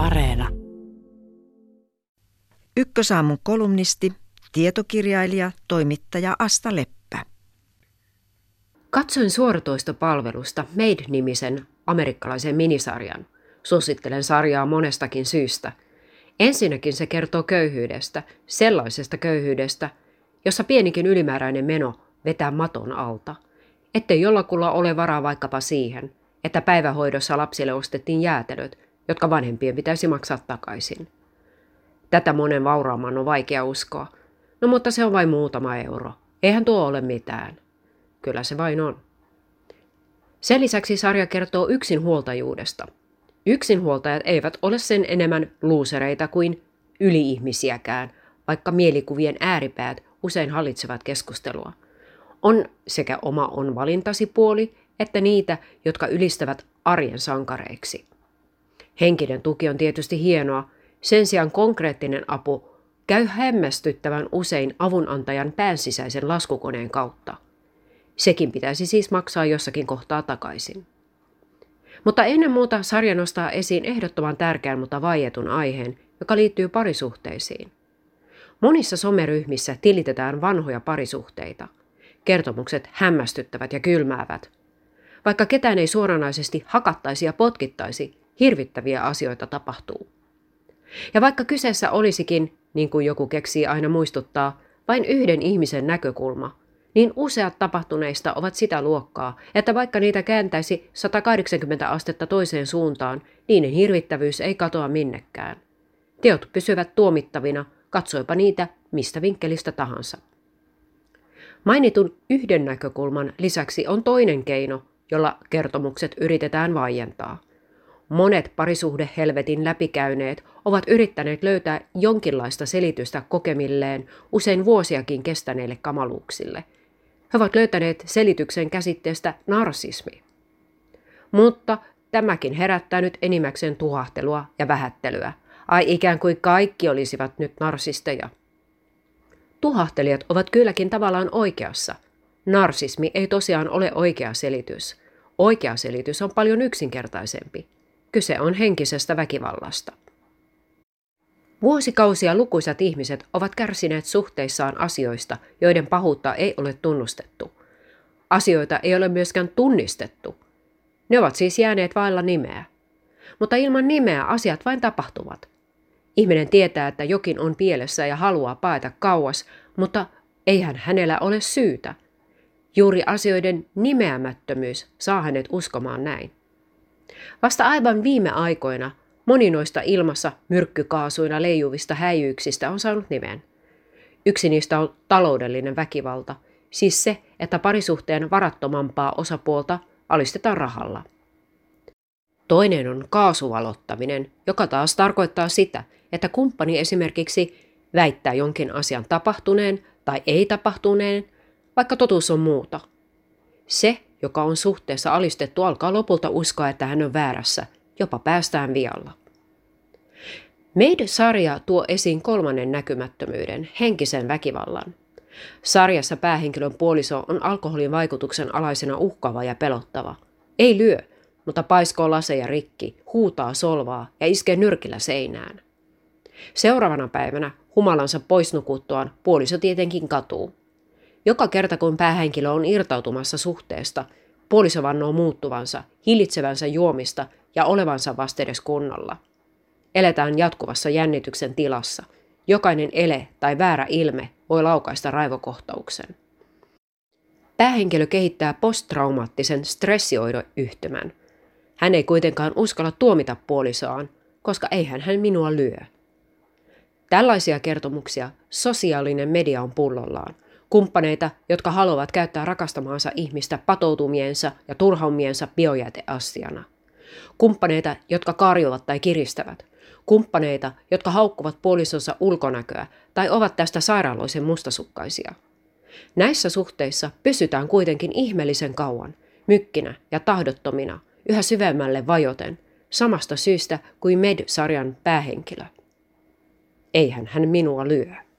Areena. Ykkösaamun kolumnisti, tietokirjailija, toimittaja Asta Leppä. Katsoin suoratoistopalvelusta Made-nimisen amerikkalaisen minisarjan. Suosittelen sarjaa monestakin syystä. Ensinnäkin se kertoo köyhyydestä, sellaisesta köyhyydestä, jossa pienikin ylimääräinen meno vetää maton alta. Ettei jollakulla ole varaa vaikkapa siihen, että päivähoidossa lapsille ostettiin jäätelöt, jotka vanhempien pitäisi maksaa takaisin. Tätä monen vauraamman on vaikea uskoa. No mutta se on vain muutama euro. Eihän tuo ole mitään. Kyllä se vain on. Sen lisäksi sarja kertoo yksinhuoltajuudesta. Yksinhuoltajat eivät ole sen enemmän luusereita kuin yliihmisiäkään, vaikka mielikuvien ääripäät usein hallitsevat keskustelua. On sekä oma on valintasi puoli, että niitä, jotka ylistävät arjen sankareiksi. Henkinen tuki on tietysti hienoa, sen sijaan konkreettinen apu käy hämmästyttävän usein avunantajan päänsisäisen laskukoneen kautta. Sekin pitäisi siis maksaa jossakin kohtaa takaisin. Mutta ennen muuta sarja nostaa esiin ehdottoman tärkeän, mutta vaietun aiheen, joka liittyy parisuhteisiin. Monissa someryhmissä tilitetään vanhoja parisuhteita. Kertomukset hämmästyttävät ja kylmäävät. Vaikka ketään ei suoranaisesti hakattaisi ja potkittaisi, hirvittäviä asioita tapahtuu. Ja vaikka kyseessä olisikin, niin kuin joku keksii aina muistuttaa, vain yhden ihmisen näkökulma, niin useat tapahtuneista ovat sitä luokkaa, että vaikka niitä kääntäisi 180 astetta toiseen suuntaan, niiden hirvittävyys ei katoa minnekään. Teot pysyvät tuomittavina, katsoipa niitä mistä vinkkelistä tahansa. Mainitun yhden näkökulman lisäksi on toinen keino, jolla kertomukset yritetään vaientaa – Monet parisuhdehelvetin läpikäyneet ovat yrittäneet löytää jonkinlaista selitystä kokemilleen usein vuosiakin kestäneille kamaluuksille. He ovat löytäneet selityksen käsitteestä narsismi. Mutta tämäkin herättää nyt enimmäkseen tuhahtelua ja vähättelyä. Ai ikään kuin kaikki olisivat nyt narsisteja. Tuhahtelijat ovat kylläkin tavallaan oikeassa. Narsismi ei tosiaan ole oikea selitys. Oikea selitys on paljon yksinkertaisempi. Kyse on henkisestä väkivallasta. Vuosikausia lukuisat ihmiset ovat kärsineet suhteissaan asioista, joiden pahuutta ei ole tunnustettu. Asioita ei ole myöskään tunnistettu. Ne ovat siis jääneet vailla nimeä. Mutta ilman nimeä asiat vain tapahtuvat. Ihminen tietää, että jokin on pielessä ja haluaa paeta kauas, mutta eihän hänellä ole syytä. Juuri asioiden nimeämättömyys saa hänet uskomaan näin. Vasta aivan viime aikoina moni noista ilmassa myrkkykaasuina leijuvista häijyyksistä on saanut nimen. Yksi niistä on taloudellinen väkivalta, siis se, että parisuhteen varattomampaa osapuolta alistetaan rahalla. Toinen on kaasuvalottaminen, joka taas tarkoittaa sitä, että kumppani esimerkiksi väittää jonkin asian tapahtuneen tai ei tapahtuneen, vaikka totuus on muuta. Se, joka on suhteessa alistettu, alkaa lopulta uskoa, että hän on väärässä, jopa päästään vialla. Made-sarja tuo esiin kolmannen näkymättömyyden, henkisen väkivallan. Sarjassa päähenkilön puoliso on alkoholin vaikutuksen alaisena uhkaava ja pelottava. Ei lyö, mutta paiskoo laseja rikki, huutaa solvaa ja iskee nyrkillä seinään. Seuraavana päivänä humalansa poisnukuttuaan puoliso tietenkin katuu. Joka kerta kun päähenkilö on irtautumassa suhteesta, puoliso vannoo muuttuvansa, hillitsevänsä juomista ja olevansa vastedes kunnolla. Eletään jatkuvassa jännityksen tilassa. Jokainen ele tai väärä ilme voi laukaista raivokohtauksen. Päähenkilö kehittää posttraumaattisen stressioidoyhtymän. Hän ei kuitenkaan uskalla tuomita puolisoaan, koska eihän hän minua lyö. Tällaisia kertomuksia sosiaalinen media on pullollaan – kumppaneita, jotka haluavat käyttää rakastamaansa ihmistä patoutumiensa ja turhaumiensa biojäteastiana. Kumppaneita, jotka karjuvat tai kiristävät. Kumppaneita, jotka haukkuvat puolisonsa ulkonäköä tai ovat tästä sairaaloisen mustasukkaisia. Näissä suhteissa pysytään kuitenkin ihmeellisen kauan, mykkinä ja tahdottomina, yhä syvemmälle vajoten, samasta syystä kuin Med-sarjan päähenkilö. Eihän hän minua lyö.